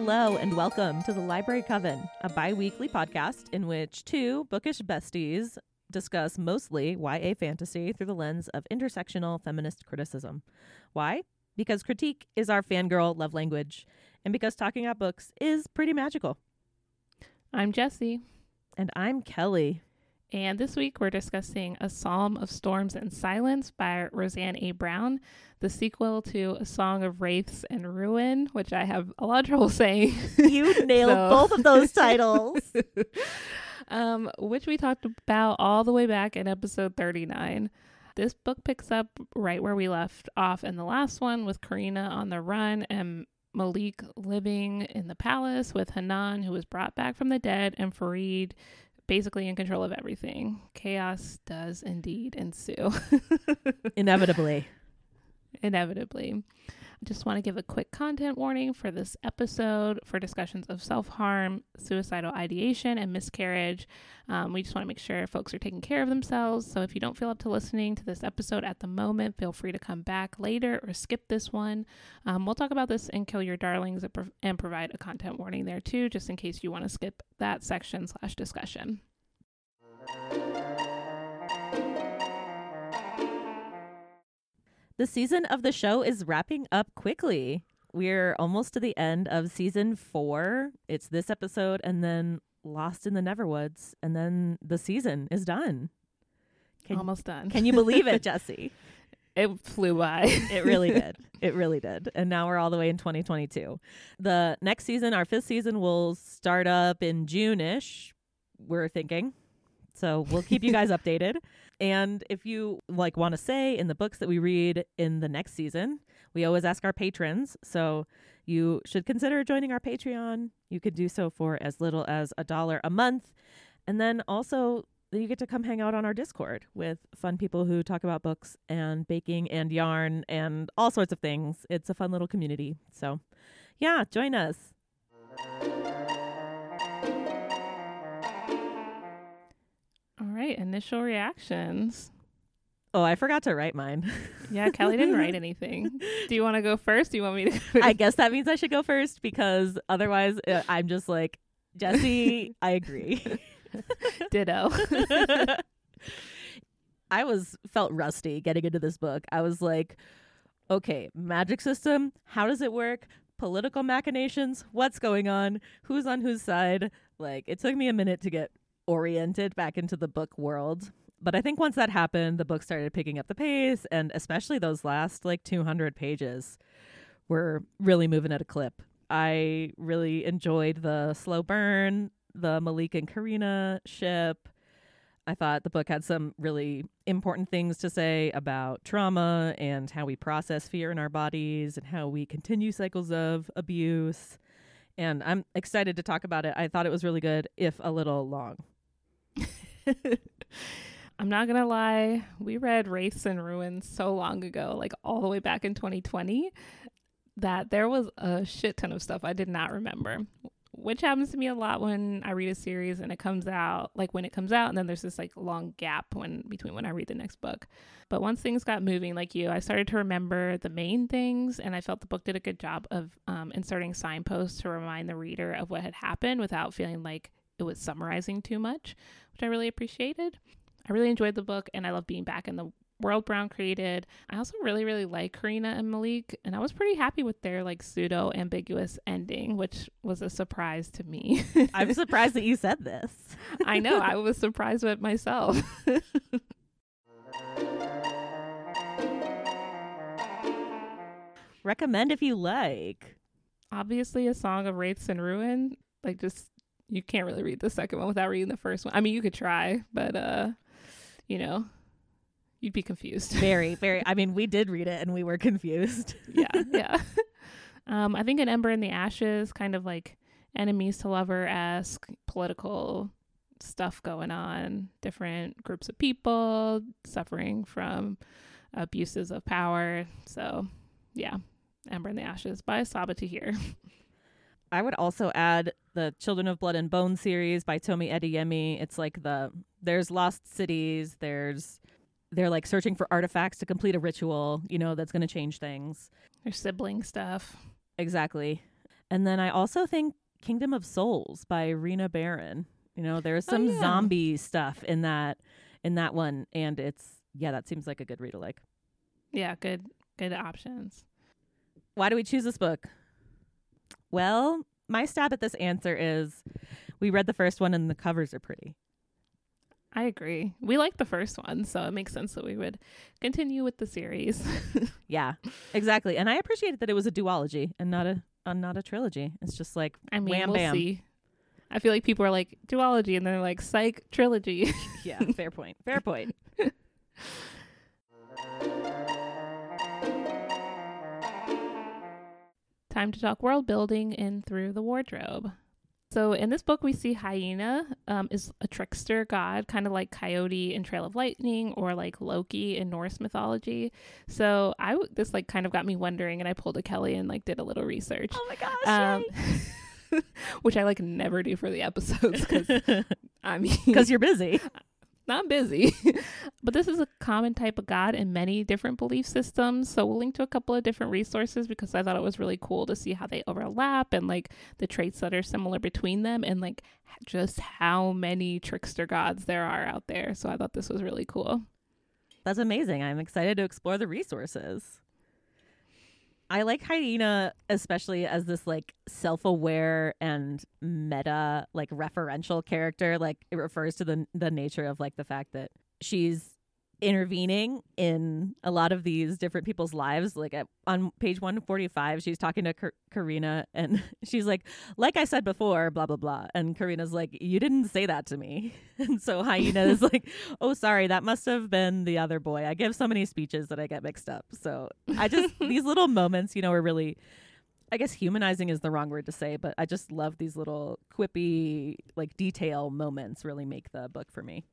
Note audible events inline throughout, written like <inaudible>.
Hello and welcome to the Library Coven, a bi weekly podcast in which two bookish besties discuss mostly YA fantasy through the lens of intersectional feminist criticism. Why? Because critique is our fangirl love language, and because talking about books is pretty magical. I'm Jesse. And I'm Kelly. And this week we're discussing A Psalm of Storms and Silence by Roseanne A. Brown, the sequel to A Song of Wraiths and Ruin, which I have a lot of trouble <laughs> saying. You nailed so. both of those <laughs> titles. <laughs> um, which we talked about all the way back in episode 39. This book picks up right where we left off in the last one with Karina on the run and Malik living in the palace with Hanan, who was brought back from the dead, and Farid, basically in control of everything. Chaos does indeed ensue. <laughs> Inevitably. Inevitably. Just want to give a quick content warning for this episode for discussions of self harm, suicidal ideation, and miscarriage. Um, we just want to make sure folks are taking care of themselves. So if you don't feel up to listening to this episode at the moment, feel free to come back later or skip this one. Um, we'll talk about this in Kill Your Darlings and provide a content warning there too, just in case you want to skip that section slash discussion. The season of the show is wrapping up quickly. We're almost to the end of season four. It's this episode and then Lost in the Neverwoods, and then the season is done. Can, almost done. Can you believe it, <laughs> Jesse? It flew by. it really <laughs> did. It really did. And now we're all the way in 2022. The next season, our fifth season, will start up in June ish. We're thinking. So we'll keep you guys <laughs> updated. And if you like want to say in the books that we read in the next season, we always ask our patrons. So you should consider joining our Patreon. You could do so for as little as a dollar a month. And then also you get to come hang out on our Discord with fun people who talk about books and baking and yarn and all sorts of things. It's a fun little community. So, yeah, join us. Right, initial reactions. Oh, I forgot to write mine. yeah, Kelly didn't write <laughs> anything. Do you want to go first? Do you want me to? I guess that means I should go first because otherwise uh, I'm just like Jesse. I agree. <laughs> Ditto. <laughs> I was felt rusty getting into this book. I was like, okay, magic system. How does it work? Political machinations. What's going on? Who's on whose side? Like, it took me a minute to get oriented back into the book world. But I think once that happened, the book started picking up the pace, and especially those last like 200 pages were really moving at a clip. I really enjoyed the slow burn, the Malik and Karina ship. I thought the book had some really important things to say about trauma and how we process fear in our bodies and how we continue cycles of abuse. And I'm excited to talk about it. I thought it was really good, if a little long. <laughs> I'm not gonna lie, we read Wraiths and Ruins so long ago, like all the way back in 2020, that there was a shit ton of stuff I did not remember. Which happens to me a lot when I read a series and it comes out, like when it comes out, and then there's this like long gap when between when I read the next book. But once things got moving, like you, I started to remember the main things, and I felt the book did a good job of um, inserting signposts to remind the reader of what had happened without feeling like it was summarizing too much, which I really appreciated. I really enjoyed the book and I love being back in the world Brown created. I also really, really like Karina and Malik, and I was pretty happy with their like pseudo ambiguous ending, which was a surprise to me. I'm <laughs> surprised that you said this. I know, I <laughs> was surprised with myself. Recommend if you like. Obviously, a song of wraiths and ruin. Like, just you can't really read the second one without reading the first one. I mean, you could try, but uh, you know, you'd be confused. <laughs> Very, very. I mean, we did read it and we were confused. <laughs> yeah, yeah. <laughs> Um, I think an Ember in the Ashes, kind of like enemies to lover esque political stuff going on, different groups of people suffering from abuses of power. So, yeah, Ember in the Ashes by Sabaa Tahir. I would also add the Children of Blood and Bone series by Tomi Adeyemi. It's like the there's lost cities, there's they're like searching for artifacts to complete a ritual, you know, that's going to change things. There's sibling stuff. Exactly. And then I also think Kingdom of Souls by Rena Barron. You know, there's Oh, some yeah. zombie stuff in that in that one and it's yeah, that seems like a good read to like. Yeah, good good options. Why do we choose this book? Well, my stab at this answer is we read the first one and the covers are pretty. I agree. We like the first one, so it makes sense that we would continue with the series. <laughs> Yeah, exactly. And I appreciated that it was a duology and not a uh, not a trilogy. It's just like I mean, Wham we'll bam. see. I feel like people are like duology, and they're like psych trilogy. yeah, fair point. Fair <laughs> point. <laughs> Time to talk world building in Through the Wardrobe. So in this book, we see Hyena um, is a trickster god, kind of like Coyote in Trail of Lightning or like Loki in Norse mythology. So I w- this like kind of got me wondering, and I pulled a Kelly and like did a little research, Oh my gosh. um, <laughs> which I like never do for the episodes because <laughs> I mean <laughs> Because you're busy. I'm busy. <laughs> but this is a common type of God in many different belief systems. So we'll link to a couple of different resources because I thought it was really cool to see how they overlap and like the traits that are similar between them and like just how many trickster gods there are out there. So I thought this was really cool. That's amazing. I'm excited to explore the resources. I like Hyena especially as this like self-aware and meta like referential character. Like it refers to the the nature of like the fact that she's intervening in a lot of these different people's lives. Like at, on page 145, she's talking to Kar- Karina and <laughs> she's like, like I said before, blah, blah, blah. And Karina's like, you didn't say that to me. <laughs> And so Hyena is like, <laughs> oh, sorry, that must have been the other boy. I give so many speeches that I get mixed up. So I just, these little moments, you know, are really, I guess humanizing is the wrong word to say, but I just love these little quippy, like detail moments really make the book for me.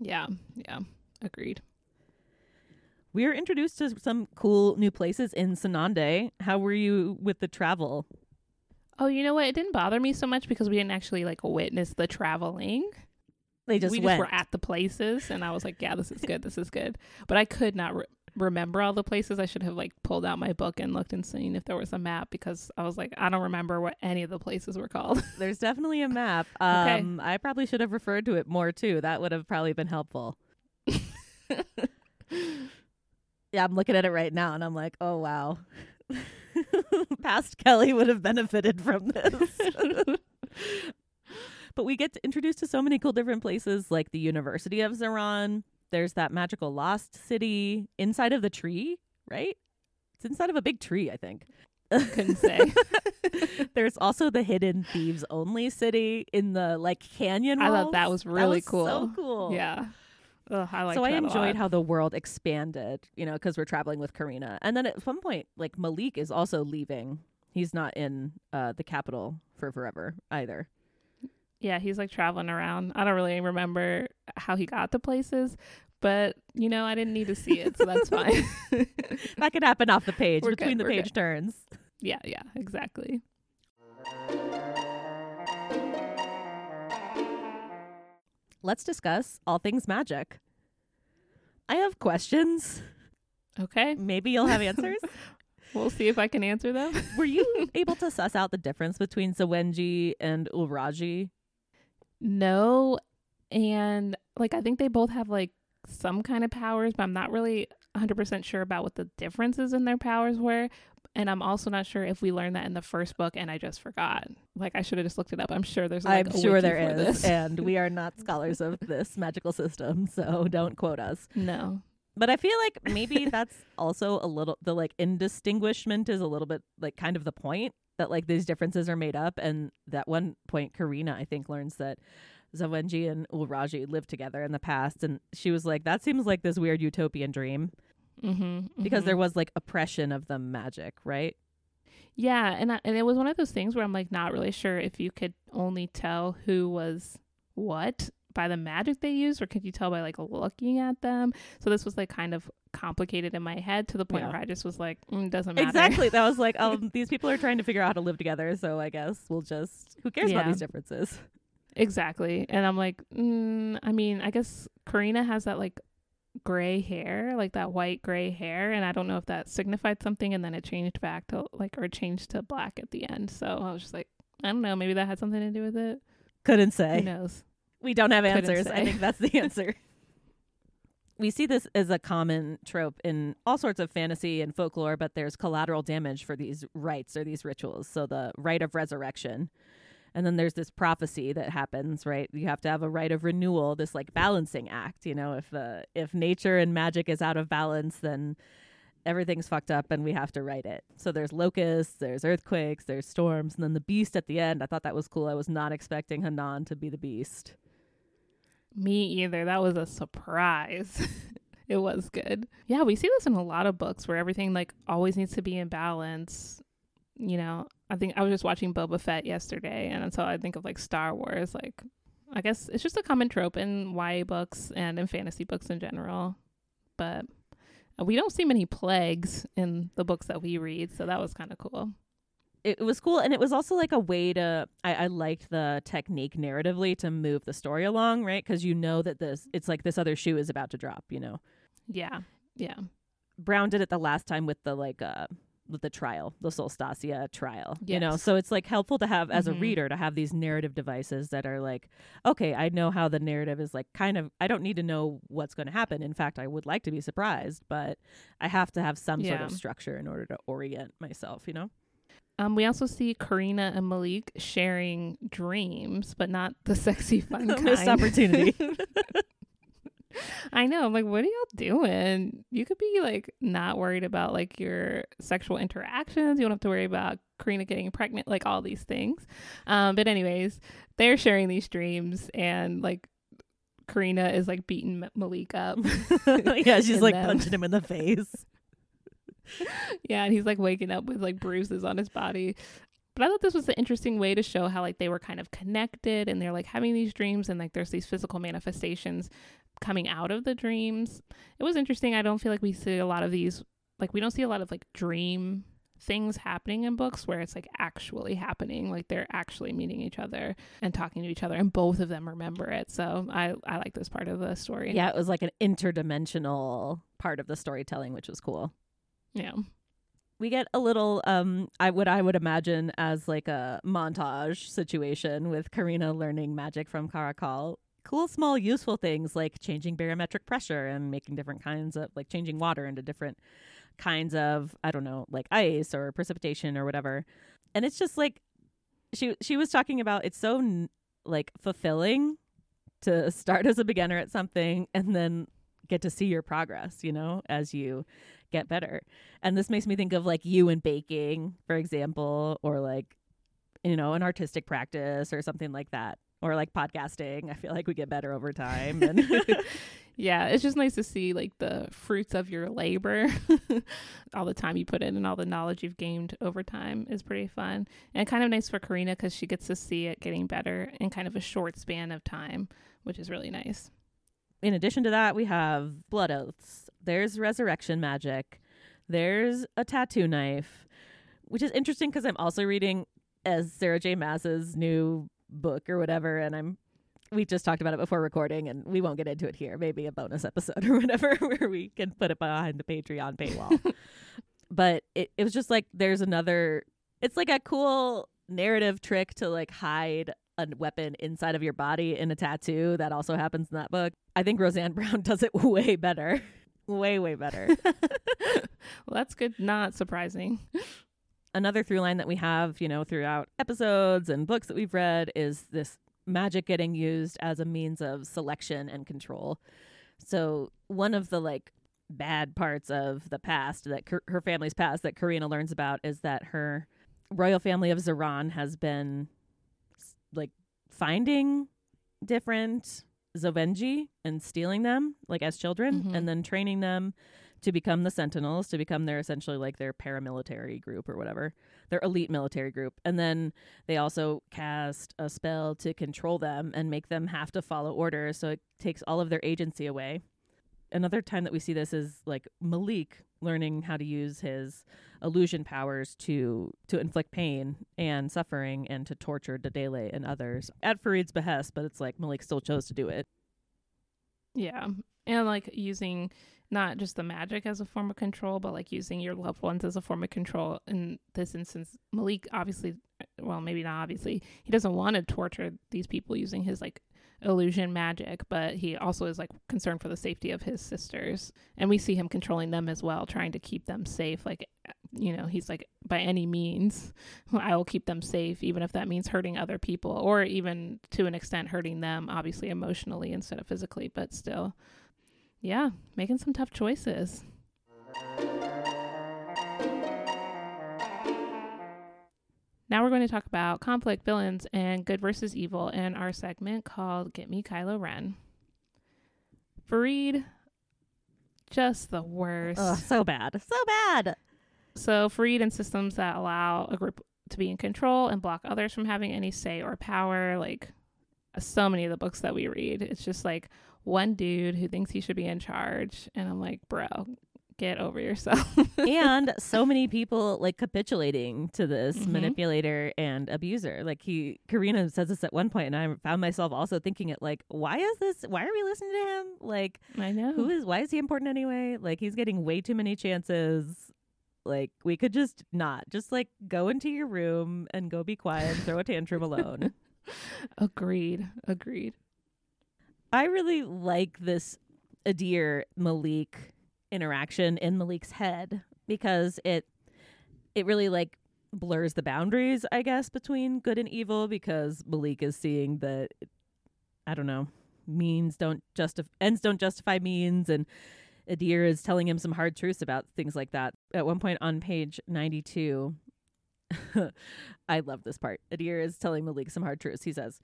Yeah. Yeah. Agreed. We are introduced to some cool new places in Sonande. How were you with the travel? Oh, you know what? It didn't bother me so much because we didn't actually like witness the traveling. They just we went. just were at the places, and I was like, "Yeah, this is good. This is good." But I could not re- remember all the places. I should have like pulled out my book and looked and seen if there was a map because I was like, I don't remember what any of the places were called. There's definitely a map. <laughs> Okay. Um, I probably should have referred to it more too. That would have probably been helpful. <laughs> Yeah, I'm looking at it right now and I'm like, oh wow. <laughs> Past Kelly would have benefited from this. <laughs> but we get introduced to so many cool different places like the University of Ziran. There's that magical lost city inside of the tree, right? It's inside of a big tree, I think. I couldn't say. There's also the hidden thieves only city in the like canyon. I thought that was really cool. So cool. Yeah. Ugh, I like. so I enjoyed how the world expanded, you know, because we're traveling with Karina. And then at some point, like Malik is also leaving. He's not in uh, the capital for forever either. Yeah, he's like traveling around. I don't really remember how he got to places, but you know, I didn't need to see it, so that's fine. <laughs> That could happen off the page We're between good, the we're page turns. yeah, yeah, exactly. Let's discuss all things magic. I have questions. Okay, Maybe you'll have answers. <laughs> we'll see if I can answer them. <laughs> Were you <laughs> able to suss out the difference between Zawenji and Ulraji? No, and like I think they both have like some kind of powers, but I'm not really 100% sure about what the differences in their powers were. And I'm also not sure if we learned that in the first book and I just forgot. Like I should have just looked it up. I'm sure there's like I'm a sure wiki there for is, this. and we are not <laughs> scholars of this magical system, so don't quote us. no. But I feel like maybe that's <laughs> also a little the like indistinguishment is a little bit like kind of the point that like these differences are made up, and that one point Karina I think learns that Zawenji and Ulraji lived together in the past, and she was like, that seems like this weird utopian dream Mm-hmm, because there was like oppression of the magic, right? Yeah, and I, and it was one of those things where I'm like not really sure if you could only tell who was what by the magic they used, or could you tell by like looking at them? So this was like kind of complicated in my head to the point Yeah. where I just was like, mm, doesn't matter. Exactly. That was like, um, <laughs> these people are trying to figure out how to live together, so I guess we'll just who cares about these differences? Exactly. And I'm like, mm, I mean, I guess Karina has that like gray hair, like that white gray hair, and I don't know if that signified something and then it changed back to like or changed to black at the end. So I was just like, I don't know, maybe that had something to do with it. Couldn't say. Who knows? We don't have Couldn't answers. I think that's the <laughs> answer. we see this as a common trope in all sorts of fantasy and folklore, but there's collateral damage for these rites or these rituals. So the rite of resurrection. And then there's this prophecy that happens, right? You have to have a rite of renewal, this like balancing act, you know, if the if nature and magic is out of balance, then everything's fucked up and we have to write it. So there's locusts, there's earthquakes, there's storms, and then the beast at the end. I thought that was cool. I was not expecting Hanan to be the beast. Me either. That was a surprise. <laughs> it was good. Yeah, we see this in a lot of books where everything like always needs to be in balance. You know, I think I was just watching Boba Fett yesterday, and so I think of like Star Wars. Like, I guess it's just a common trope in YA books and in fantasy books in general. But we don't see many plagues in the books that we read, so that was kind of cool. it was cool and it was also like a way to I, I liked the technique narratively to move the story along right because you know that this it's like this other shoe is about to drop you know Yeah, yeah, brown did it the last time with the like uh the trial the solstasia trial you know so it's like helpful to have as a Mhm. reader to have these narrative devices that are like okay i know how the narrative is like kind of i don't need to know what's going to happen in fact i would like to be surprised but i have to have some sort of structure in order to orient myself you know Um, we also see Karina and Malik sharing dreams, but not the sexy fun <laughs> kind. Missed opportunity. <laughs> I know. I'm like, what are y'all doing? You could be like not worried about like your sexual interactions. You don't have to worry about Karina getting pregnant, like all these things. Um, but anyways, they're sharing these dreams, and like Karina is like beating Malik up. <laughs> yeah, she's <laughs> like them. punching him in the face. <laughs> yeah, and he's like waking up with like bruises on his body. But I thought this was an interesting way to show how like they were kind of connected and they're like having these dreams and like there's these physical manifestations coming out of the dreams. It was interesting. I don't feel like we see a lot of these like we don't see a lot of like dream things happening in books where it's like actually happening like they're actually meeting each other and talking to each other and both of them remember it so i i like this part of the story Yeah, it was like an interdimensional part of the storytelling, which was cool. yeah We get a little um I what I would imagine as like a montage situation with Karina learning magic from Karakal. Cool small useful things like changing barometric pressure and making different kinds of like changing water into different kinds of I don't know, like ice or precipitation or whatever. And it's just like she she was talking about it's so like fulfilling to <laughs> start as a beginner at something and then get to see your progress, you know, as you get better. And this makes me think of like you and baking, for example, or like you know, an artistic practice or something like that. Or like podcasting. I feel like we get better over time and <laughs> <laughs> yeah, it's just nice to see like the fruits of your labor. <laughs> all the time you put in and all the knowledge you've gained over time is pretty fun. And kind of nice for Karina because she gets to see it getting better in kind of a short span of time, which is really nice. in addition to that, we have blood oaths. There's resurrection magic. There's a tattoo knife, which is interesting because I'm also reading as Sarah J. Maas's new book or whatever, and I'm we just talked about it before recording, and we won't get into it here. Maybe a bonus episode <laughs> or whatever <laughs> where we can put it behind the Patreon paywall. <laughs> but it, it was just like there's another. It's like a cool narrative trick to like hide a weapon inside of your body in a tattoo that also happens in that book. I think Roseanne Brown does it way better. way, way better. well, that's good. Not surprising. Another through line that we have, you know, throughout episodes and books that we've read is this magic getting used as a means of selection and control. So, one of the like bad parts of the past that her family's past that Karina learns about is that her royal family of Ziran has been like finding different Zawenji and stealing them like as children Mhm. and then training them to become the Sentinels, to become their essentially like their paramilitary group or whatever, their elite military group. And then they also cast a spell to control them and make them have to follow orders. So it takes all of their agency away. Another time that we see this is like Malik learning how to use his illusion powers to to inflict pain and suffering and to torture Dedele and others at Farid's behest, but it's like Malik still chose to do it. Yeah. and like using not just the magic as a form of control, but like using your loved ones as a form of control. In this instance, Malik obviously, well, maybe not obviously, he doesn't want to torture these people using his like illusion magic, but he also is like concerned for the safety of his sisters. And we see him controlling them as well, trying to keep them safe. Like, uh, you know, he's like, by any means, <laughs> I will keep them safe, even if that means hurting other people or even to an extent hurting them, obviously emotionally instead of physically, but still yeah, making some tough choices. Now we're going to talk about conflict, villains, and good versus evil in our segment called Get Me Kylo Ren. Farid, just the worst. Ugh, so bad. So bad. So, Farid and systems that allow a group to be in control and block others from having any say or power, like so many of the books that we read, it's just like one dude who thinks he should be in charge. And I'm like, bro, get over yourself. <laughs> and so many people like capitulating to this Mhm. manipulator and abuser. Like he, Karina says this at one point, and I found myself also thinking it like, why is this? Why are we listening to him? Like, I know. who is? Why is he important anyway? Like he's getting way too many chances. Like we could just not just like go into your room and go be quiet and throw a tantrum alone. <laughs> Agreed. Agreed. I really like this Adir Malik interaction in Malik's head because it it really like blurs the boundaries, I guess, between good and evil because Malik is seeing that I don't know, means don't justify ends don't justify means and Adir is telling him some hard truths about things like that. At one point on page 92, <laughs> I love this part. Adir is telling Malik some hard truths. He says,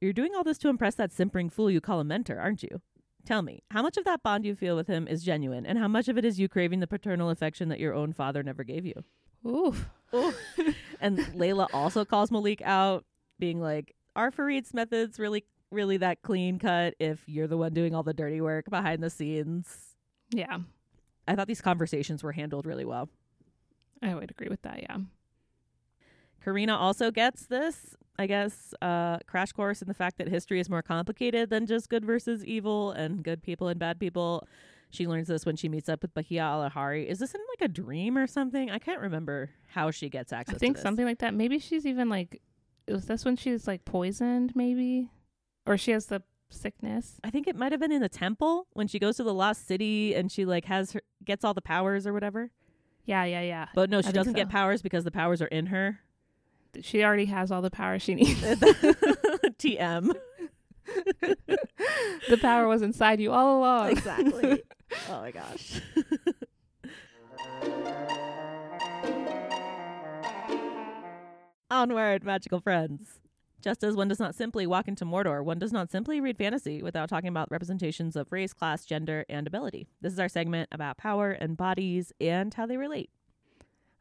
You're doing all this to impress that simpering fool you call a mentor, aren't you? Tell me, how much of that bond you feel with him is genuine, and how much of it is you craving the paternal affection that your own father never gave you? Oof. <laughs> And Layla also calls Malik out, being like, Are Farid's methods really, really that clean cut if you're the one doing all the dirty work behind the scenes? Yeah. I thought these conversations were handled really well. I would agree with that. Yeah. Karina also gets this, I guess, uh, crash course in the fact that history is more complicated than just good versus evil and good people and bad people. She learns this when she meets up with Bahia Alahari. Is this in like a dream or something? I can't remember how she gets access. I think to this. something like that. Maybe she's even like, was this when she's like poisoned, maybe? Or she has the sickness? I think it might have been in the temple when she goes to the lost city and she like has her gets all the powers or whatever. Yeah, yeah, yeah. But no, she doesn't get powers because the powers are in her. She already has all the power she <laughs> needs. TM. <laughs> the power was inside you all along. exactly. <laughs> oh my gosh. Onward, magical friends. Just as one does not simply walk into Mordor, one does not simply read fantasy without talking about representations of race, class, gender, and ability. This is our segment about power and bodies and how they relate.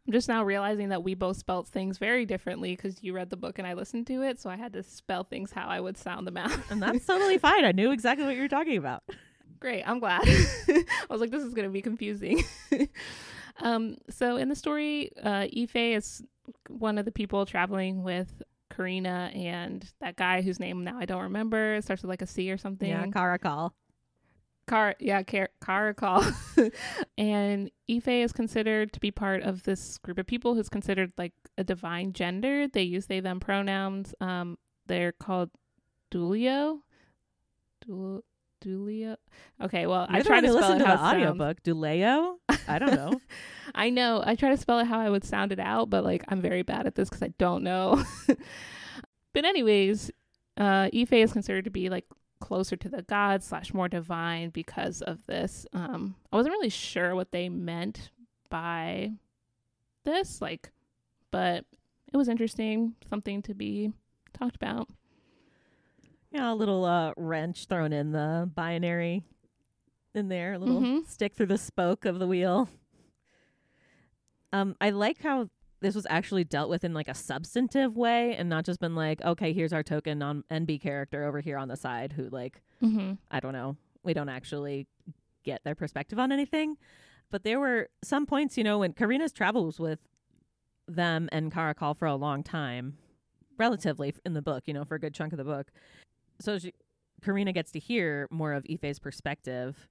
I'm just now realizing that we both spelled things very differently because you read the book and I listened to it, so I had to spell things how I would sound them out. And that's totally fine. I knew exactly what you were talking about. <laughs> Great, I'm glad. <laughs> I was like, this is going to be confusing. <laughs> um, so in the story, uh, Ife is one of the people traveling with Karina and that guy whose name now I don't remember. It starts with like a C or something. Yeah, Karakal. Car, yeah, Car- Karakal. <laughs> and Ife is considered to be part of this group of people who's considered like a divine gender. They use they them pronouns. Um, they're called Dulio. Dul- Dulio. Okay, well, I You're the try to spell listened it to how the audiobook. Duleo? I don't know. <laughs> I know. I try to spell it how I would sound it out, but like I'm very bad at this because I don't know. <laughs> but anyways, uh, Ife is considered to be like closer to the gods slash more divine because of this. Um, I wasn't really sure what they meant by this, like, but it was interesting, something to be talked about. Yeah, a little uh, wrench thrown in the binary in there, a little Mhm. stick through the spoke of the wheel. Um, I like how this was actually dealt with in like a substantive way and not just been like, okay, here's our token on NB character over here on the side who like Mm-hmm. I don't know, we don't actually get their perspective on anything. But there were some points, you know, when Karina's travels with them and Karakal for a long time, relatively in the book, you know, for a good chunk of the book. So she, Karina gets to hear more of Ife's perspective.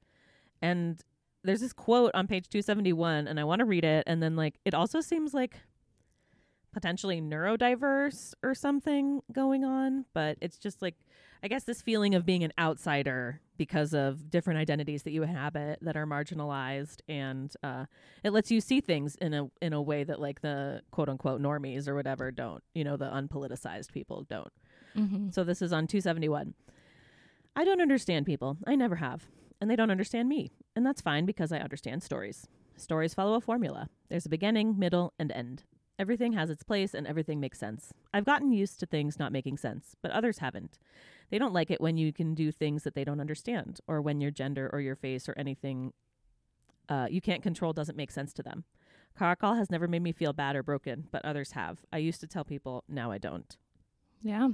And there's this quote on page 271 and I want to read it and then like it also seems like potentially neurodiverse or something going on, but it's just like I guess this feeling of being an outsider because of different identities that you inhabit that are marginalized, and uh, it lets you see things in a in a way that like the quote unquote normies or whatever don't. You know, the unpoliticized people don't. Mm-hmm. So this is on 271. I don't understand people. I never have. And they don't understand me. And that's fine because I understand stories. Stories follow a formula. There's a beginning, middle, and end. Everything has its place and everything makes sense. I've gotten used to things not making sense, but others haven't. They don't like it when you can do things that they don't understand, or when your gender or your face or anything uh, you can't control doesn't make sense to them. Caracal has never made me feel bad or broken, but others have. I used to tell people, now I don't. Yeah.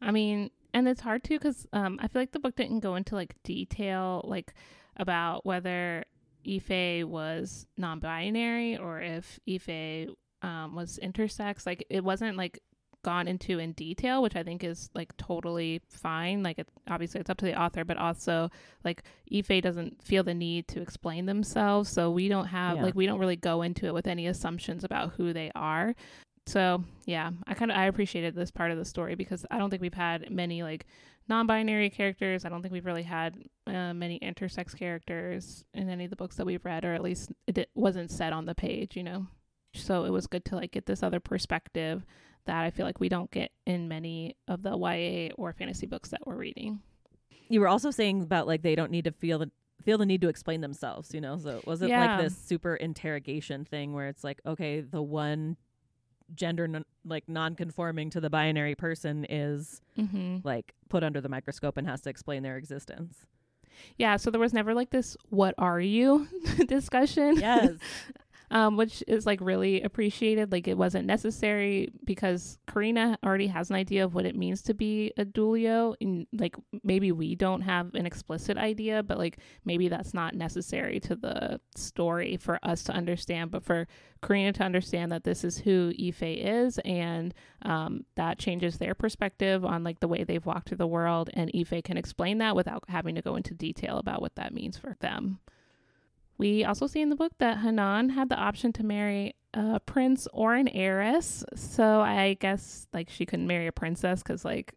I mean, and it's hard too because um, I feel like the book didn't go into like detail, like about whether Ife was non binary or if Ife um, was intersex. Like, it wasn't like gone into in detail, which I think is like totally fine. Like, it, obviously, it's up to the author, but also like Ife doesn't feel the need to explain themselves. So we don't have, Yeah. like, we don't really go into it with any assumptions about who they are. So yeah, I kind of I appreciated this part of the story because I don't think we've had many like non-binary characters. I don't think we've really had uh, many intersex characters in any of the books that we've read, or at least it wasn't said on the page, you know. So it was good to like get this other perspective that I feel like we don't get in many of the YA or fantasy books that we're reading. You were also saying about like they don't need to feel the feel the need to explain themselves, you know. So it wasn't Yeah. like this super interrogation thing where it's like, okay, the one gender non- like non-conforming to the binary person is Mm-hmm. like put under the microscope and has to explain their existence. Yeah, so there was never like this "what are you" <laughs> discussion. Yes. <laughs> um, which is like really appreciated. Like it wasn't necessary because Karina already has an idea of what it means to be a Dulio, and like maybe we don't have an explicit idea, but like maybe that's not necessary to the story for us to understand. But for Karina to understand that this is who Ife is, and um, that changes their perspective on like the way they've walked through the world, and Ife can explain that without having to go into detail about what that means for them. We also see in the book that Hanan had the option to marry a prince or an heiress. So I guess like she couldn't marry a princess because like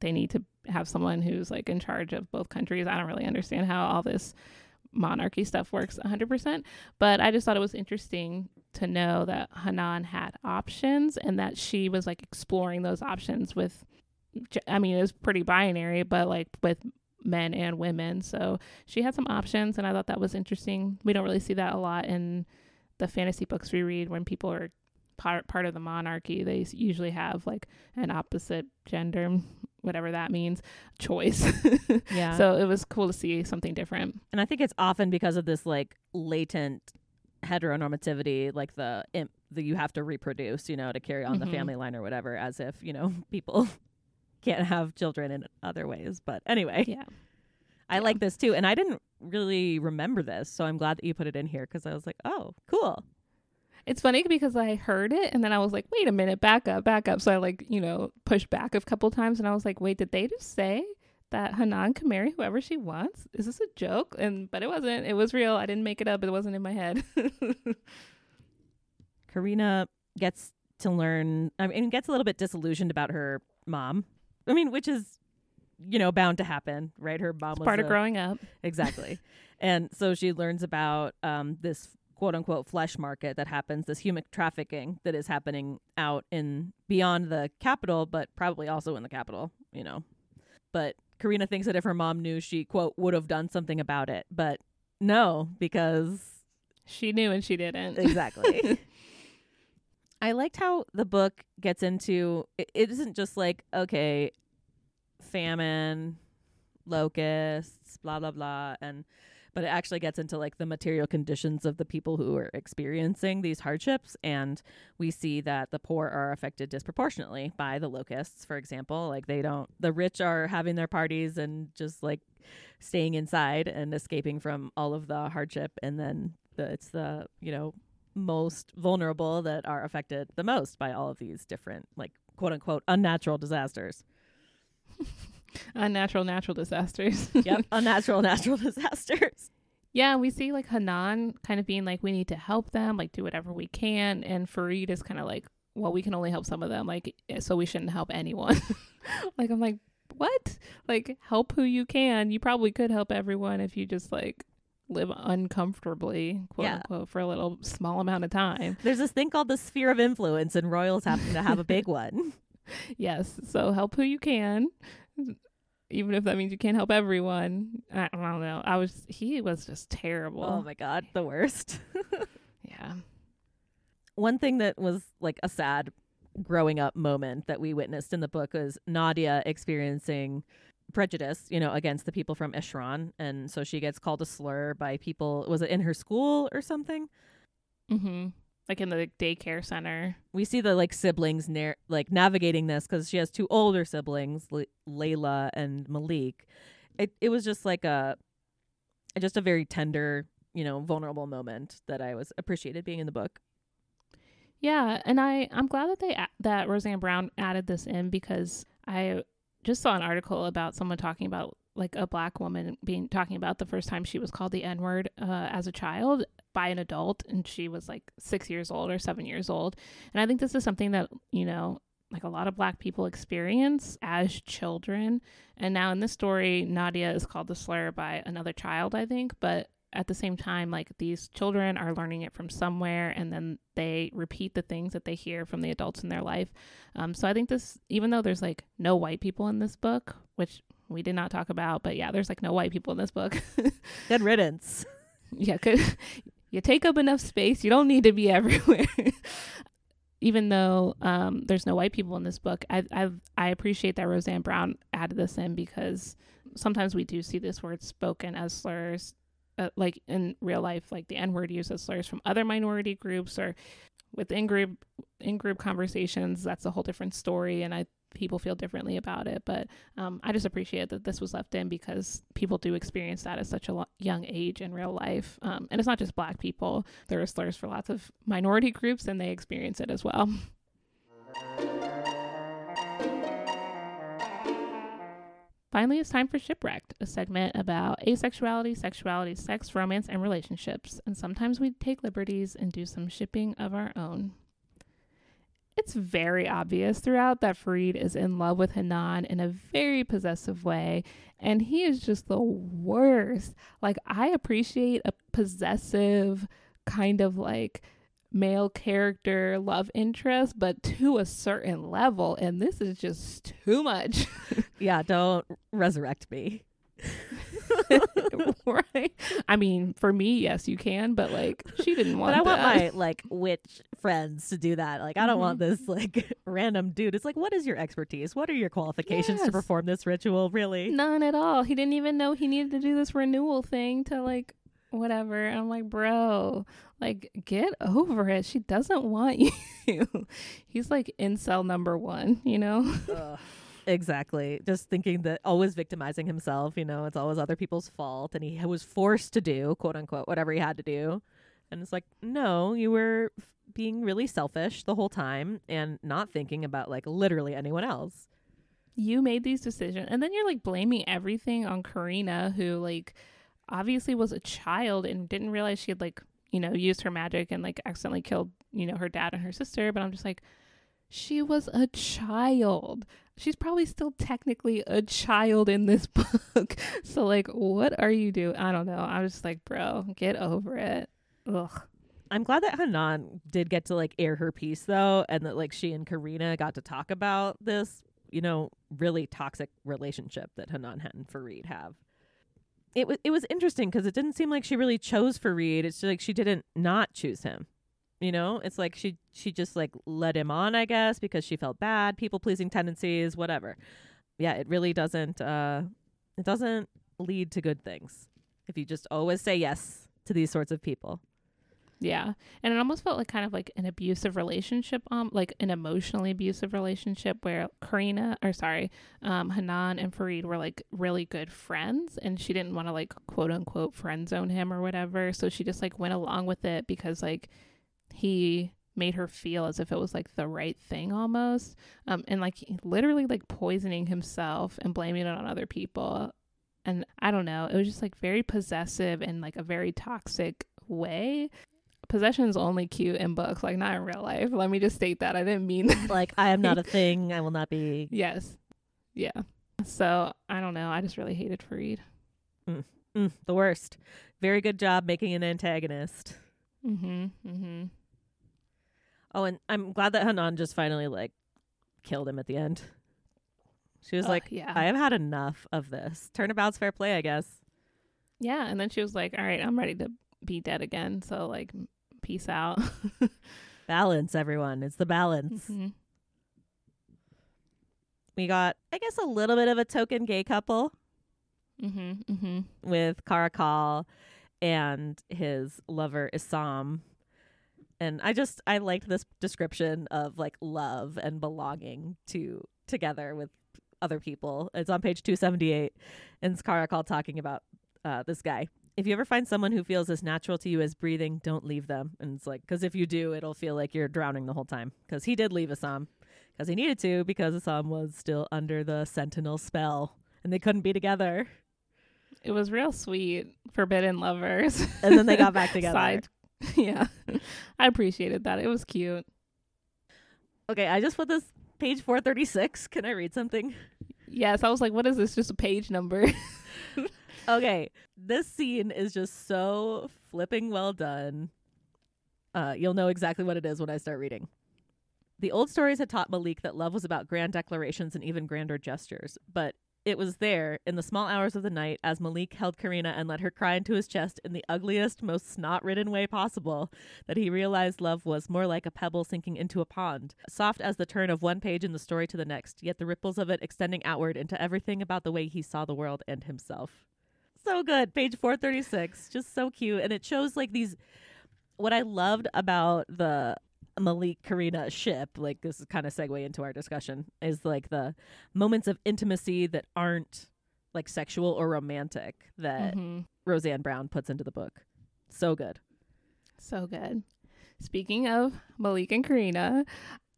they need to have someone who's like in charge of both countries. I don't really understand how all this monarchy stuff works 100%, but I just thought it was interesting to know that Hanan had options and that she was like exploring those options with I mean, it was pretty binary, but like with men and women. So she had some options, and I thought that was interesting. We don't really see that a lot in the fantasy books we read when people are part part of the monarchy. They usually have like an opposite gender, whatever that means, choice. <laughs> Yeah. so it was cool to see something different. and I think it's often because of this like latent heteronormativity, like the imp that you have to reproduce, you know, to carry on the Mhm. family line or whatever, as if, you know, <laughs> people can't have children in other ways. But anyway, Yeah. I Yeah. like this too. And I didn't really remember this. So I'm glad that you put it in here because I was like, oh, cool. It's funny because I heard it and then I was like, wait a minute, back up, back up. So I like, you know, pushed back a couple times and I was like, wait, did they just say that Hanan can marry whoever she wants? Is this a joke? And but it wasn't. It was real. I didn't make it up. It wasn't in my head. <laughs> Karina gets to learn, I mean, gets a little bit disillusioned about her mom. I mean, which is, you know, bound to happen, right? Her mom it's was part a- of growing up. exactly. <laughs> and so she learns about um, this quote unquote flesh market that happens, this human trafficking that is happening out in beyond the capital, but probably also in the capital, you know. But Karina thinks that if her mom knew, she quote would have done something about it. But no, because She knew and she didn't. exactly. <laughs> I liked how the book gets into it, it isn't just like okay, famine, locusts, blah blah blah and but it actually gets into like the material conditions of the people who are experiencing these hardships and we see that the poor are affected disproportionately by the locusts for example like they don't the rich are having their parties and just like staying inside and escaping from all of the hardship and then the it's the you know most vulnerable that are affected the most by all of these different like quote unquote unnatural disasters <laughs> Unnatural natural disasters. <laughs> yep, <laughs> unnatural natural disasters. Yeah, we see like Hanan kind of being like, we need to help them, like do whatever we can, and Farid is kind of like, well, we can only help some of them, like, eh, so we shouldn't help anyone. like, I'm like, what? Like, help who you can. You probably could help everyone if you just like live uncomfortably, quote Yeah. unquote, for a little small amount of time. There's this thing called the sphere of influence, and royals happen to have a big <laughs> one. Yes, so help who you can. Even if that means you can't help everyone. I, I don't know. I was he was just terrible. Oh my god, the worst. <laughs> yeah. One thing that was like a sad growing up moment that we witnessed in the book was Nadia experiencing prejudice, you know, against the people from Eshran, and so she gets called a slur by people. Was it in her school or something? Mm-hmm. Like in the daycare center. we see the like siblings near like navigating this because she has two older siblings, Le- Layla and Malik. It it was just like a just a very tender, you know, vulnerable moment that I was appreciated being in the book. Yeah, and I I'm glad that they that Roseanne Brown added this in because I just saw an article about someone talking about like a black woman being talking about the first time she was called the N word uh, as a child by an adult, and she was like six years old or seven years old, and I think this is something that you know like a lot of black people experience as children, and now in this story, Nadia is called the slur by another child, I think, but at the same time like these children are learning it from somewhere and then they repeat the things that they hear from the adults in their life. Um, so i think this even though there's like no white people in this book which we did not talk about but yeah there's like no white people in this book. <laughs> Good riddance. yeah could you take up enough space you don't need to be <laughs> everywhere. Even though um, there's no white people in this book I, I i appreciate that roseanne brown added this in because sometimes we do see this word spoken as slurs uh, like in real life like the n word used as slurs from other minority groups or with in group in group conversations that's a whole different story and i people feel differently about it but um, i just appreciate that this was left in because people do experience that at such a lo- young age in real life um, and it's not just black people. There are slurs for lots of minority groups and they experience it as well Finally, it's time for Shipwrecked, a segment about asexuality, sexuality, sex, romance, and relationships. And sometimes we take liberties and do some shipping of our own. It's very obvious throughout that Farid is in love with Hanan in a very possessive way, and he is just the worst. Like, I appreciate a possessive kind of like male character love interest, but to a certain level, and this is just too much. <laughs> Yeah, don't resurrect me. <laughs> right? I mean, for me, yes, you can, but like she didn't want But I want that. my like witch friends to do that. Like I don't want Mm-hmm. this like <laughs> random dude. It's like what is your expertise? What are your qualifications to perform this ritual, really? None at all. He didn't even know he needed to do this renewal thing to like whatever. And I'm like, bro, like get over it. She doesn't want <laughs> you. He's like incel number one, you know? Exactly. Just thinking that always victimizing himself, you know, it's always other people's fault and he was forced to do, quote unquote, whatever he had to do. And it's like, no, you were f- being really selfish the whole time and not thinking about like literally anyone else. you made these decisions and then you're like blaming everything on Karina who like obviously was a child and didn't realize she had like you know used her magic and like accidentally killed you know her dad and her sister but I'm just like she was a child. She's probably still technically a child in this <laughs> book. So like what are you doing I don't know. I was just like bro get over it. Ugh. I'm glad that Hanan did get to like air her piece though, and that like she and Karina got to talk about this, you know, really toxic relationship that Hanan and Farid have. It was it was interesting because it didn't seem like she really chose Farid. It's like she didn't not choose him. You know, it's like she she just like led him on, I guess, because she felt bad, people pleasing tendencies, whatever. Yeah, it really doesn't uh it doesn't lead to good things if you just always say yes to these sorts of people. Yeah. And it almost felt like kind of like an abusive relationship, um, like an emotionally abusive relationship where Karina or sorry, um, Hanan and Farid were like really good friends and she didn't want to like quote unquote friend zone him or whatever. So she just like went along with it because like he made her feel as if it was like the right thing almost. Um, and like literally like poisoning himself and blaming it on other people. And I don't know, it was just like very possessive and like a very toxic way. Possession is only cute in books, like not in real life. Let me just state that. I didn't mean that. like I am not a <laughs> thing. I will not be. yes. Yeah. So I don't know. I just really hated Fareed. Mm, the worst. Very good job making an antagonist. Mm-hmm. Mm-hmm. Oh, and I'm glad that Hanan just finally like killed him at the end. She was like, yeah. I have had enough of this. Turnabout's fair play, I guess. Yeah, and then she was like, "All right, I'm ready to be dead again." So like, peace out. <laughs> Balance, everyone. It's the balance. Mhm. We got, I guess, a little bit of a token gay couple Mhm. Mhm. with Karakal and his lover Isam. And I just I liked this description of like love and belonging to together with other people. It's on page 278 and it's Karakal talking about uh, this guy. If you ever find someone who feels as natural to you as breathing, don't leave them. And it's like, because if you do, it'll feel like you're drowning the whole time. Because he did leave Assam because he needed to, because Assam was still under the Sentinel spell and they couldn't be together. It was real sweet, forbidden lovers. And then they got back <laughs> together. Side- yeah, I appreciated that. It was cute. Okay, I just put this page 436. Can I read something? Yes, I was like, "What is this? Just a page number?" <laughs> Okay, this scene is just so flipping well done. Uh, you'll know exactly what it is when I start reading. The old stories had taught Malik that love was about grand declarations and even grander gestures, but it was there in the small hours of the night as Malik held Karina and let her cry into his chest in the ugliest, most snot ridden way possible that he realized love was more like a pebble sinking into a pond, soft as the turn of one page in the story to the next, yet the ripples of it extending outward into everything about the way he saw the world and himself so good. Page 436. Just so cute. And it shows like these what I loved about the Malik Karina ship, like this is kind of segue into our discussion, is like the moments of intimacy that aren't like sexual or romantic that Mhm. Roseanne Brown puts into the book. So good. So good. Speaking of Malik and Karina,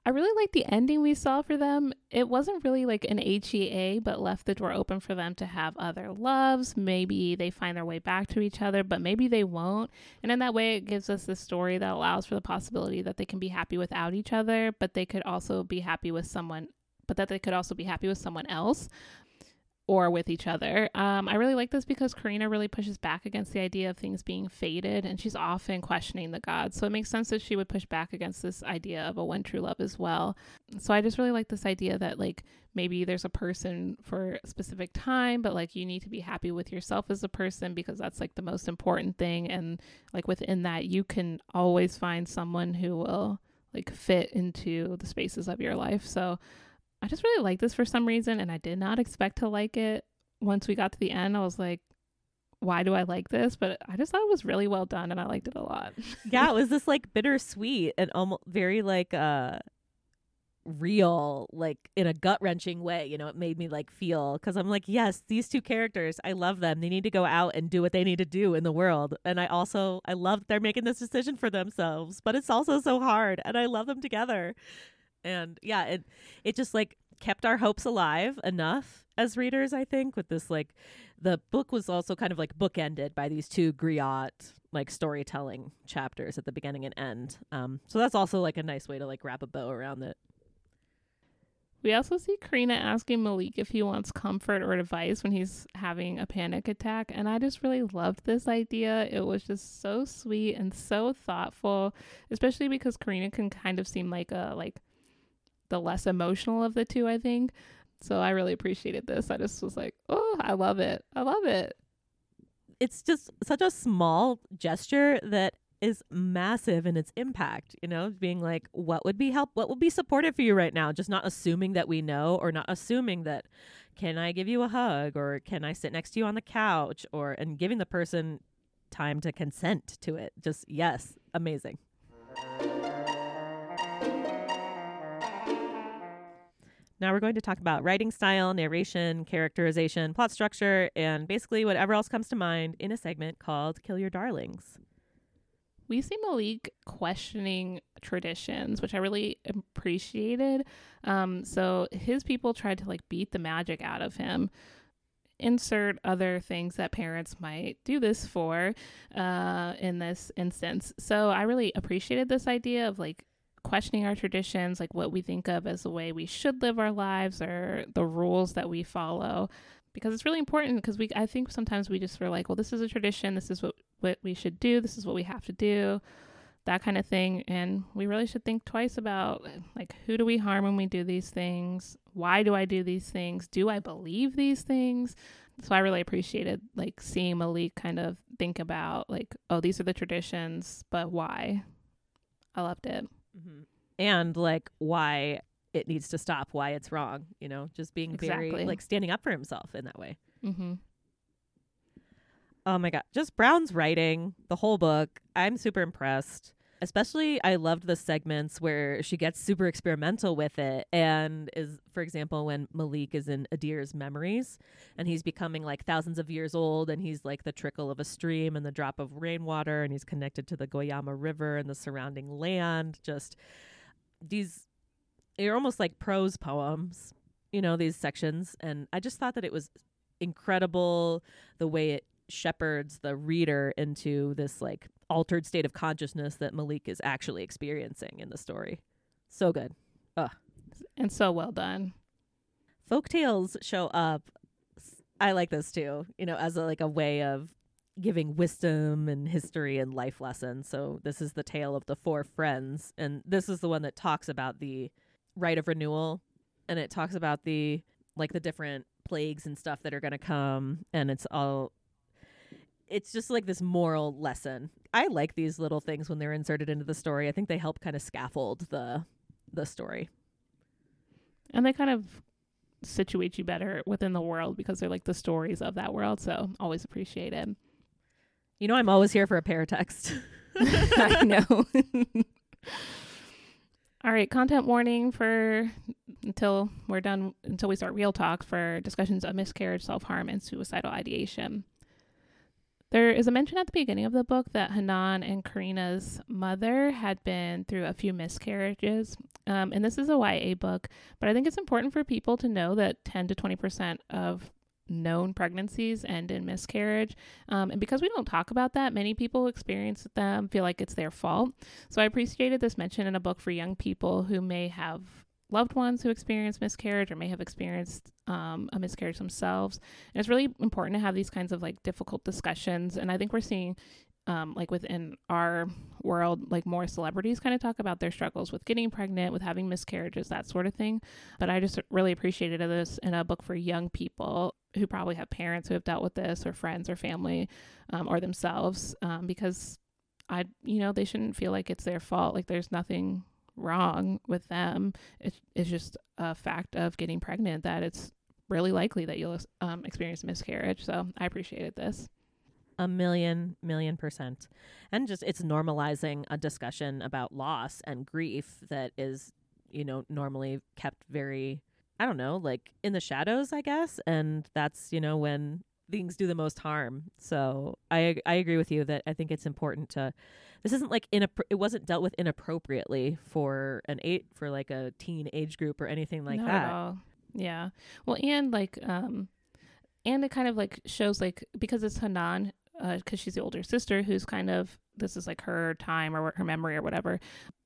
I really like the ending we saw for them. It wasn't really like an HEA, but left the door open for them to have other loves. Maybe they find their way back to each other, but maybe they won't. And in that way, it gives us this story that allows for the possibility that they can be happy without each other, but they could also be happy with someone, but that they could also be happy with someone else or with each other. Um, I really like this because Karina really pushes back against the idea of things being fated, and she's often questioning the gods. So it makes sense that she would push back against this idea of a one true love as well. So I just really like this idea that like maybe there's a person for a specific time, but like you need to be happy with yourself as a person because that's like the most important thing. And like within that, you can always find someone who will like fit into the spaces of your life. So I just really like this for some reason, and I did not expect to like it. Once we got to the end, I was like, why do I like this? But I just thought it was really well done, and I liked it a lot. Yeah, it <laughs> was this like bittersweet and almost very like uh real like in a gut wrenching way you know it made me like feel because i'm like yes these two characters i love them they need to go out and do what they need to do in the world and i also i love they're making this decision for themselves but it's also so hard and i love them together and yeah it it just like kept our hopes alive enough as readers i think with this like the book was also kind of like bookended by these two griot like storytelling chapters at the beginning and end um so that's also like a nice way to like wrap a bow around it We also see Karina asking Malik if he wants comfort or advice when he's having a panic attack. And I just really loved this idea. It was just so sweet and so thoughtful, especially because Karina can kind of seem like a like the less emotional of the two, I think. So I really appreciated this. I just was like, oh, I love it. I love it. it's just such a small gesture that is massive in its impact you know being like what would be help what would be supportive for you right now just not assuming that we know or not assuming that can i give you a hug or can i sit next to you on the couch or and giving the person time to consent to it just yes amazing Now we're going to talk about writing style, narration, characterization, plot structure, and basically whatever else comes to mind in a segment called Kill Your Darlings. we see Malik questioning traditions, which I really appreciated. Um, so his people tried to like beat the magic out of him. Insert other things that parents might do this for uh, in this instance. So I really appreciated this idea of like questioning our traditions, like what we think of as the way we should live our lives or the rules that we follow. Because it's really important because we I think sometimes we just feel like, well, this is a tradition, this is what, what we should do, this is what we have to do, that kind of thing. And we really should think twice about like who do we harm when we do these things? Why do I do these things? Do I believe these things? So I really appreciated like seeing Malik kind of think about like, oh, these are the traditions, but why? I loved it. Mm-hmm. And like why it needs to stop, why it's wrong, you know, just being Exactly. very like standing up for himself in that way. Mm-hmm. Oh my god, just Brown's writing, the whole book. I'm super impressed. Especially I loved the segments where she gets super experimental with it and is for example when Malik is in Idir's memories and he's becoming like thousands of years old and he's like the trickle of a stream and the drop of rainwater and he's connected to the Goyama River and the surrounding land. Just these they're almost like prose poems, you know, these sections. And I just thought that it was incredible the way it shepherds the reader into this like altered state of consciousness that Malik is actually experiencing in the story. So good. And so well done. Folk tales show up. I like this too, you know, as a, like a way of giving wisdom and history and life lessons. So this is the tale of the four friends and this is the one that talks about the rite of renewal and it talks about the like the different plagues and stuff that are going to come and it's all it's just like this moral lesson. I like these little things when they're inserted into the story. I think they help kind of scaffold the the story. And they kind of situate you better within the world because they're like the stories of that world. So always appreciated. You know, I'm always here for a paratext. <laughs> I know. <laughs> All right, content warning for until we're done until we start real talk for discussions of miscarriage, self-harm and suicidal ideation. There is a mention at the beginning of the book that Hanan and Karina's mother had been through a few miscarriages. Um, and this is a YA book, but I think it's important for people to know that 10 to 20% of known pregnancies end in miscarriage. Um, and because we don't talk about that, many people experience them, feel like it's their fault. So I appreciated this mention in a book for young people who may have loved ones who experience miscarriage or may have experienced um, a miscarriage themselves. And it's really important to have these kinds of like difficult discussions. And I think we're seeing um, like within our world, like more celebrities kind of talk about their struggles with getting pregnant, with having miscarriages, that sort of thing. But I just really appreciated this in a book for young people who probably have parents who have dealt with this, or friends, or family, um, or themselves, um, because I, you know, they shouldn't feel like it's their fault. Like there's nothing wrong with them. It's, it's just a fact of getting pregnant that it's really likely that you'll um, experience miscarriage. So I appreciated this. a million million percent and just it's normalizing a discussion about loss and grief that is you know normally kept very i don't know like in the shadows i guess and that's you know when things do the most harm so i i agree with you that i think it's important to this isn't like in a it wasn't dealt with inappropriately for an eight for like a teen age group or anything like Not that. Yeah. Well, and like, um, and it kind of like shows like because it's Hanan, because she's the older sister who's kind of this is like her time or her memory or whatever.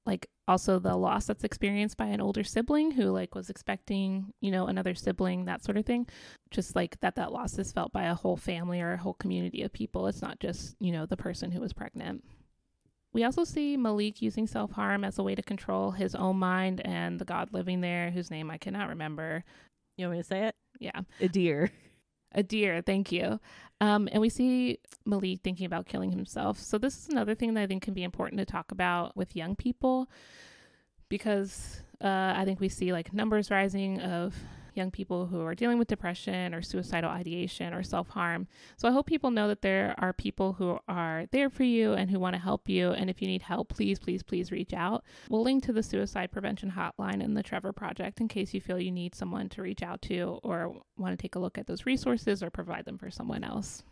Like also the loss that's experienced by an older sibling who like was expecting you know another sibling that sort of thing. Just like that that loss is felt by a whole family or a whole community of people. It's not just you know the person who was pregnant. We also see Malik using self harm as a way to control his own mind and the god living there, whose name I cannot remember. you want me to say it Yeah, Idir Idir. Thank you. Um, and we see Malik thinking about killing himself. So this is another thing that I think can be important to talk about with young people, because uh, I think we see like numbers rising of young people who are dealing with depression or suicidal ideation or self harm. So I hope people know that there are people who are there for you and who want to help you. And if you need help, please, please, please reach out. We'll link to the suicide prevention hotline and the Trevor Project in case you feel you need someone to reach out to or want to take a look at those resources or provide them for someone else.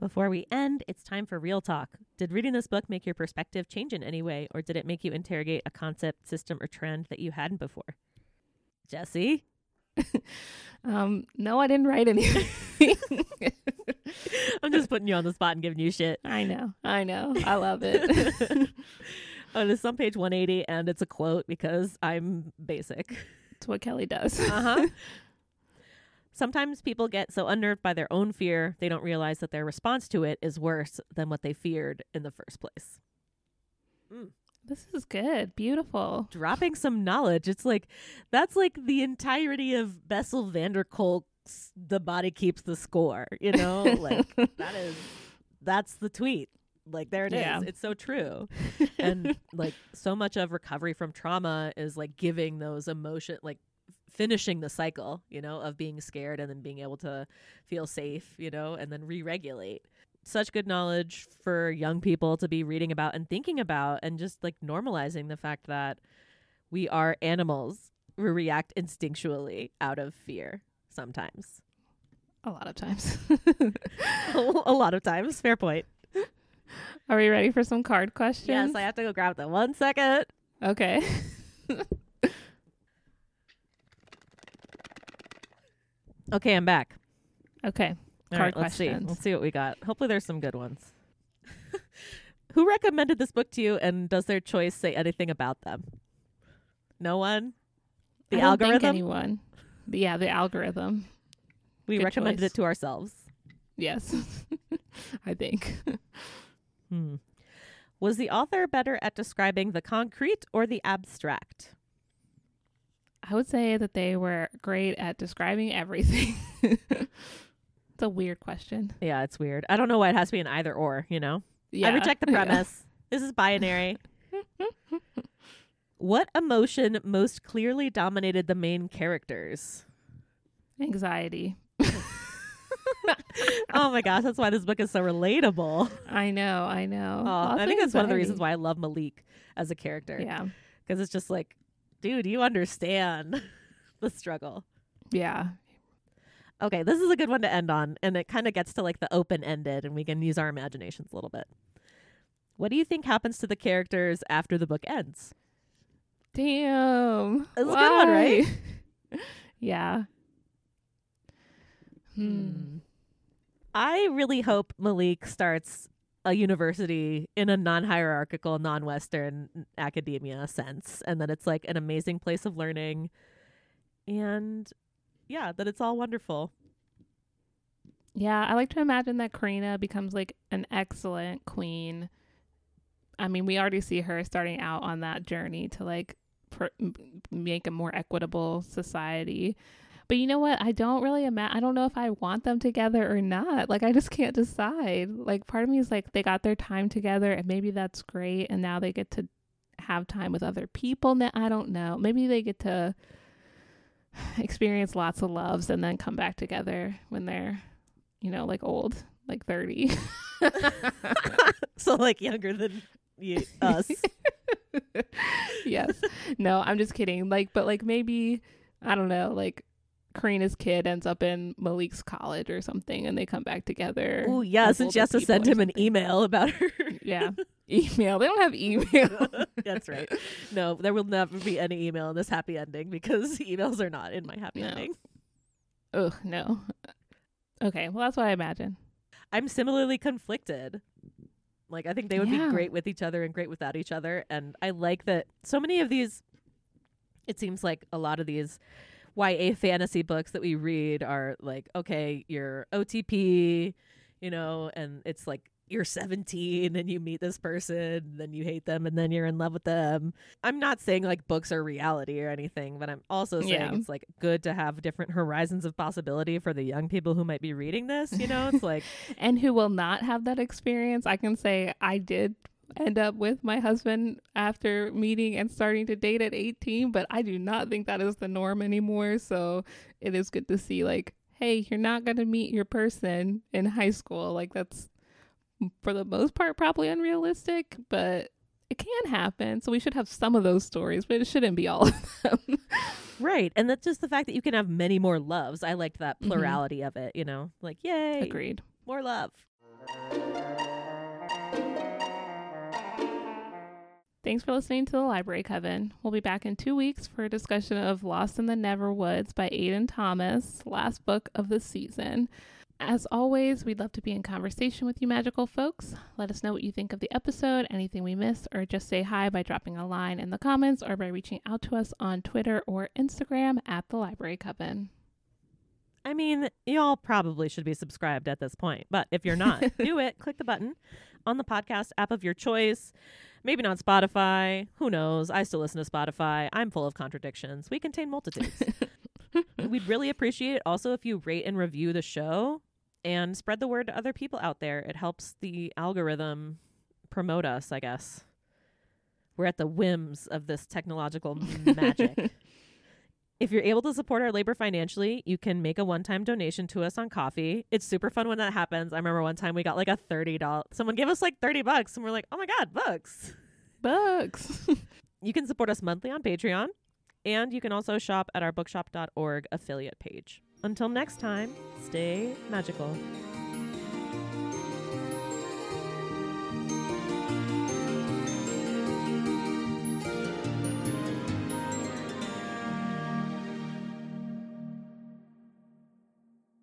Before we end, it's time for real talk. Did reading this book make your perspective change in any way, or did it make you interrogate a concept, system, or trend that you hadn't before? Jesse? <laughs> Um, no, I didn't write anything. <laughs> I'm just putting you on the spot and giving you shit. I know. I know. I love it. <laughs> oh, it's on page 180, and it's a quote because I'm basic. It's what Kelly does. Uh huh. Sometimes people get so unnerved by their own fear, they don't realize that their response to it is worse than what they feared in the first place. Mm. This is good. Beautiful. Dropping some knowledge. It's like, that's like the entirety of Bessel van der Kolk's The Body Keeps the Score, you know? <laughs> Like, that is, that's the tweet. Like, there it is. Yeah. It's so true. <laughs> and like, so much of recovery from trauma is like giving those emotion, like, finishing the cycle, you know, of being scared and then being able to feel safe, you know, and then re regulate. Such good knowledge for young people to be reading about and thinking about, and just like normalizing the fact that we are animals who react instinctually out of fear sometimes. A lot of times. <laughs> a lot of times. Fair point. Are we ready for some card questions? Yes, I have to go grab them. One second. Okay. <laughs> Okay, I'm back. Okay. All Card right, let's see. questions. Let's see what we got. Hopefully, there's some good ones. <laughs> Who recommended this book to you, and does their choice say anything about them? No one. The I don't think algorithm. anyone. Yeah, the algorithm. we good recommended choice. it to ourselves. Yes. <laughs> I think. Hmm. Was the author better at describing the concrete or the abstract? I would say that they were great at describing everything. <laughs> it's a weird question. Yeah, it's weird. I don't know why it has to be an either or. You know. Yeah. I reject the <laughs> Yeah. premise. This is binary. <laughs> what emotion most clearly dominated the main characters? Anxiety. oh my gosh, that's why this book is so relatable. I know, I know. Oh, I think that's one of the reasons why I love Malik as a character. Yeah. Because it's just like, dude, you understand <laughs> the struggle. Yeah. Okay, this is a good one to end on, and it kind of gets to like the open ended, and we can use our imaginations a little bit. What do you think happens to the characters after the book ends? Damn. That's a good one, right? <laughs> Yeah. Hmm. I really hope Malik starts a university in a non hierarchical, non Western academia sense, and that it's like an amazing place of learning. And yeah, that it's all wonderful. Yeah, I like to imagine that Karina becomes like an excellent queen. I mean, we already see her starting out on that journey to like pr- make a more equitable society. But you know what? I don't really imagine. I don't know if I want them together or not. Like, I just can't decide. Like, part of me is like, they got their time together, and maybe that's great. And now they get to have time with other people. Now, I don't know. Maybe they get to <sighs> experience lots of loves and then come back together when they're, you know, like old, like 30. <laughs> so like younger than you, us. <laughs> yes. No, I'm just kidding. Like, but like maybe, I don't know, like Karina's kid ends up in Malik's college or something and they come back together. Oh yes, and she older has to send him an email about her. Yeah. <laughs> Email. They don't have email. <laughs> That's right. No, there will never be any email in this happy ending because <laughs> emails are not in my happy No. ending. Ugh, no. Okay, well that's what I imagine. I'm similarly conflicted. Like I think they would Yeah. be great with each other and great without each other and I like that so many of these it seems like a lot of these YA fantasy books that we read are like okay, you're OTP, you know, and it's like you're 17 and you meet this person, then you hate them and then you're in love with them. I'm not saying like books are reality or anything, but I'm also saying Yeah. it's like good to have different horizons of possibility for the young people who might be reading this, you know? It's like <laughs> And who will not have that experience, I can say I did end up with my husband after meeting and starting to date at 18, but I do not think that is the norm anymore. So it is good to see, like, hey, you're not going to meet your person in high school. Like, that's for the most part probably unrealistic, but it can happen. So we should have some of those stories, but it shouldn't be all of them. <laughs> Right. And that's just the fact that you can have many more loves. I liked that Mhm. plurality of it, you know? Like, yay, Agreed. more love. Thanks for listening to the Library Coven. We'll be back in two weeks for a discussion of Lost in the Neverwoods by Aiden Thomas, last book of the season. As always, we'd love to be in conversation with you, magical folks. Let us know what you think of the episode, anything we missed, or just say hi by dropping a line in the comments or by reaching out to us on Twitter or Instagram at the Library Coven. I mean, y'all probably should be subscribed at this point, but if you're not, <laughs> do it. Click the button on the podcast app of your choice. Maybe not Spotify. Who knows? I still listen to Spotify. I'm full of contradictions. We contain multitudes. <laughs> We'd really appreciate it also if you rate and review the show and spread the word to other people out there. It helps the algorithm promote us, I guess. We're at the whims of this technological <laughs> magic. If you're able to support our labor financially, you can make a one-time donation to us on Ko-fi. It's super fun when that happens. I remember one time we got like a $30 someone gave us like 30 bucks and we're like, "Oh my god, books." Books. <laughs> You can support us monthly on Patreon, and you can also shop at our bookshop.org affiliate page. Until next time, stay magical.